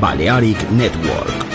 Balearic Network.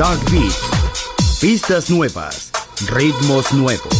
Shark Beat. Pistas nuevas, ritmos nuevos.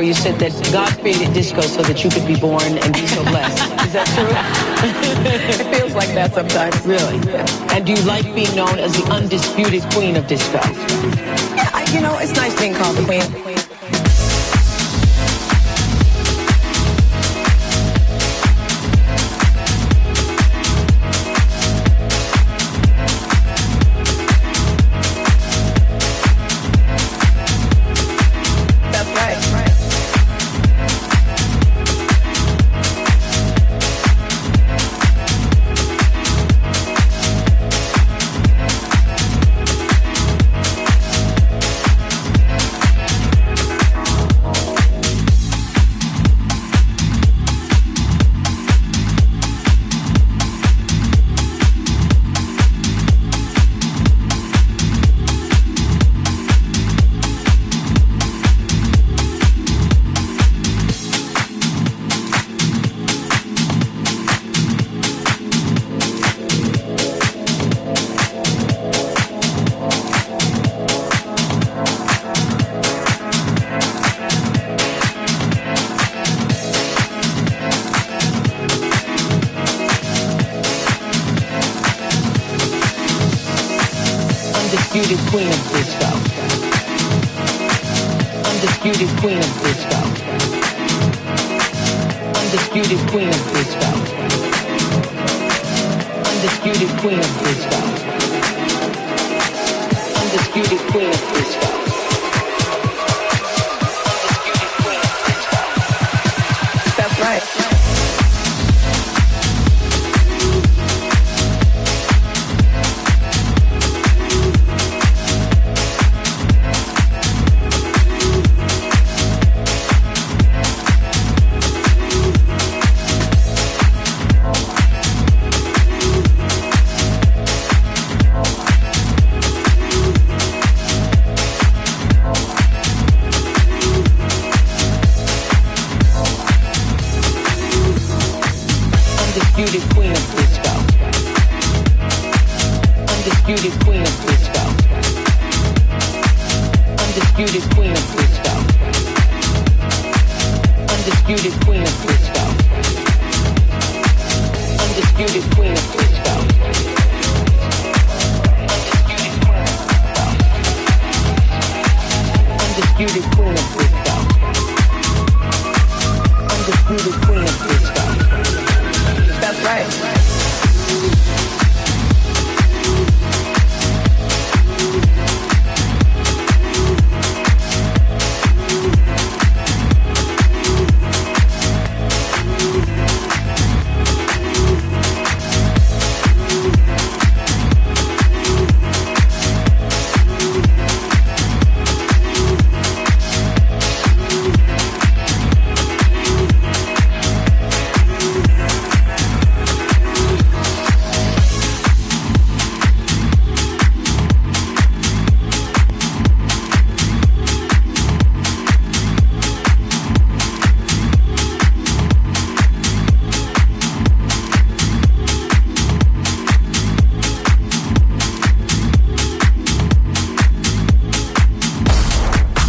Where you said that God created disco so that you could be born and be so blessed. Is that true? It feels like that sometimes. Really? And do you like being known as the undisputed queen of disco? Yeah, I- you know, it's nice being called the queen.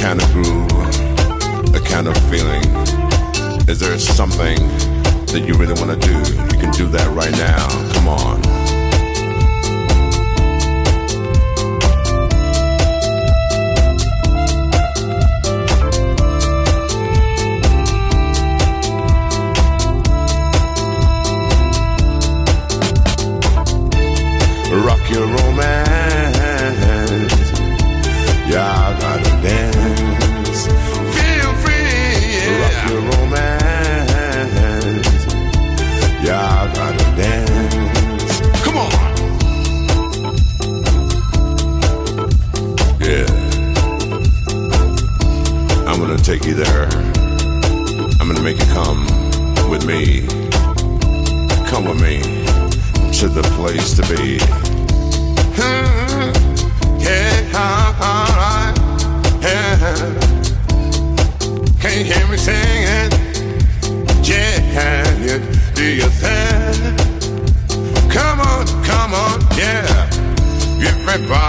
Kind of groove, a kind of feeling? Is there something that you really want to do? You can do that right now. Come on. Rock your romance. Me. Come with me to the place to be. Hmm. Yeah, yeah. Can you hear me singing? Yeah, you do your thing. Come on, come on, yeah. Everybody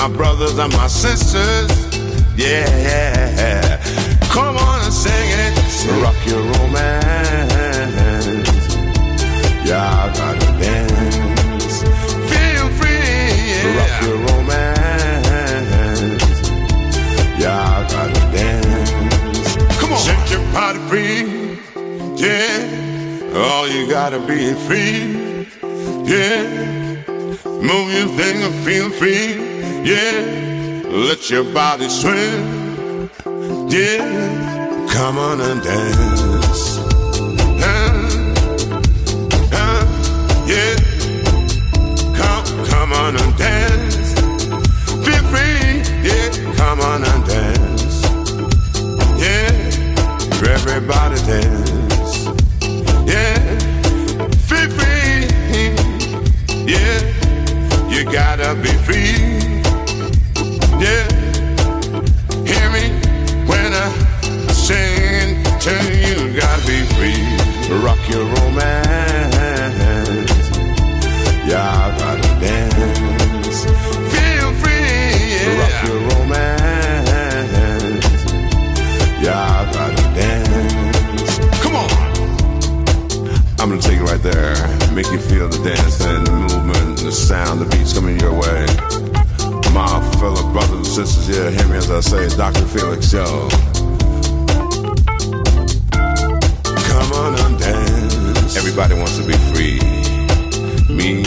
my brothers and my sisters. Yeah, come on and sing it. Rock your romance. Yeah, I gotta dance. Feel free. Yeah. Rock your romance. Yeah, I gotta dance. Come on. Set your body free. Yeah. Oh, you gotta be free. Yeah. Move your thing and feel free. Yeah. Let your body swing. Yeah. Come on and dance. Uh, uh, yeah. Come, come on and dance. Feel free. Yeah. Come on and dance. Yeah. Everybody dance. The sound, the beats coming your way. My fellow brothers and sisters hear me as I say, Dr. Felix, yo. Come on and dance. Everybody wants to be free. Me,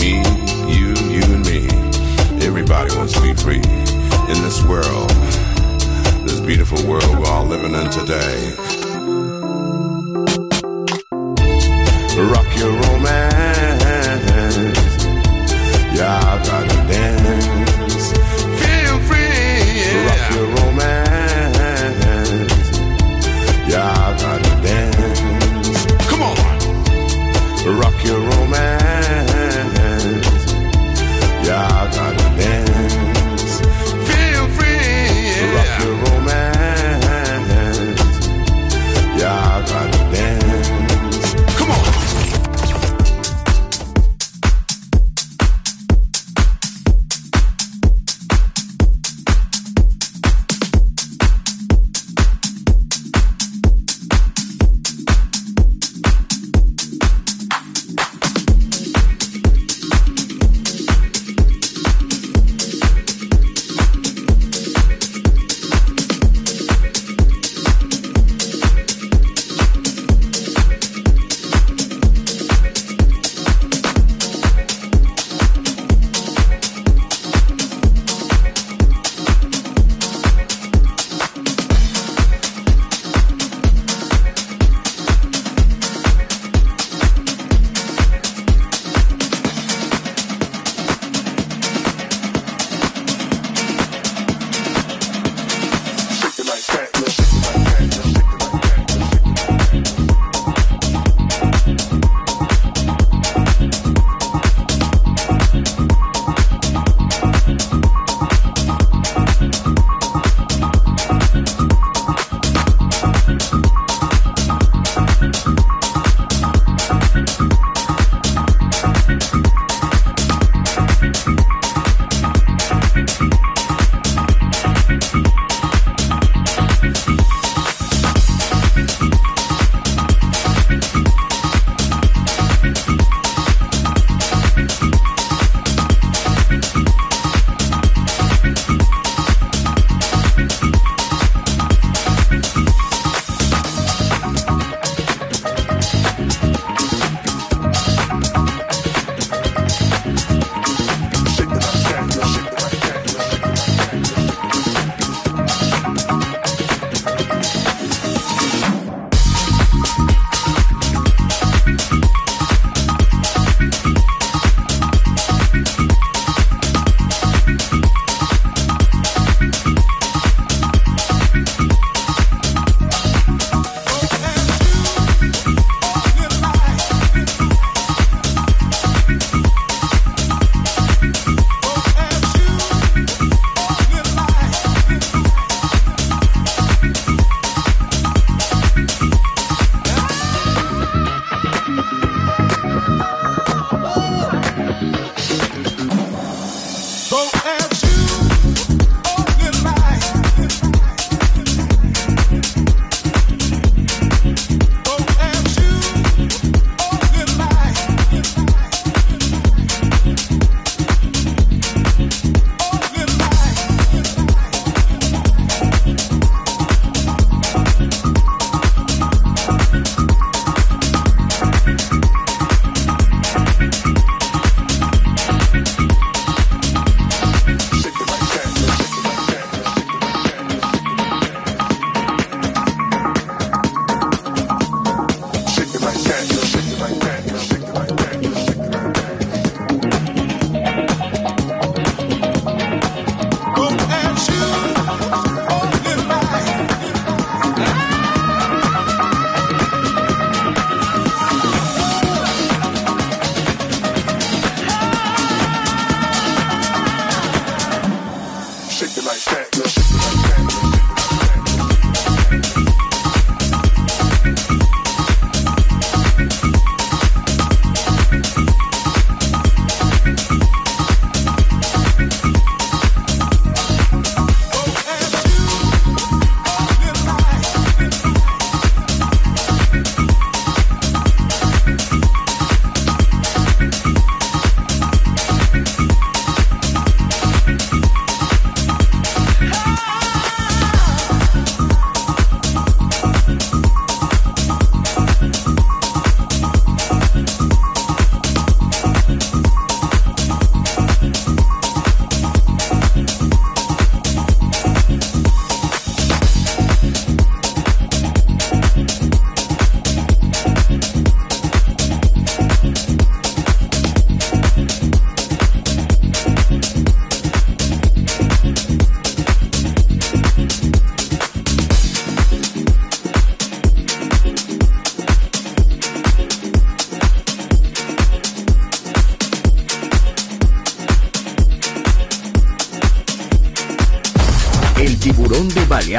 me, you, you and me. Everybody wants to be free in this world, this beautiful world we're all living in today. Rock your romance.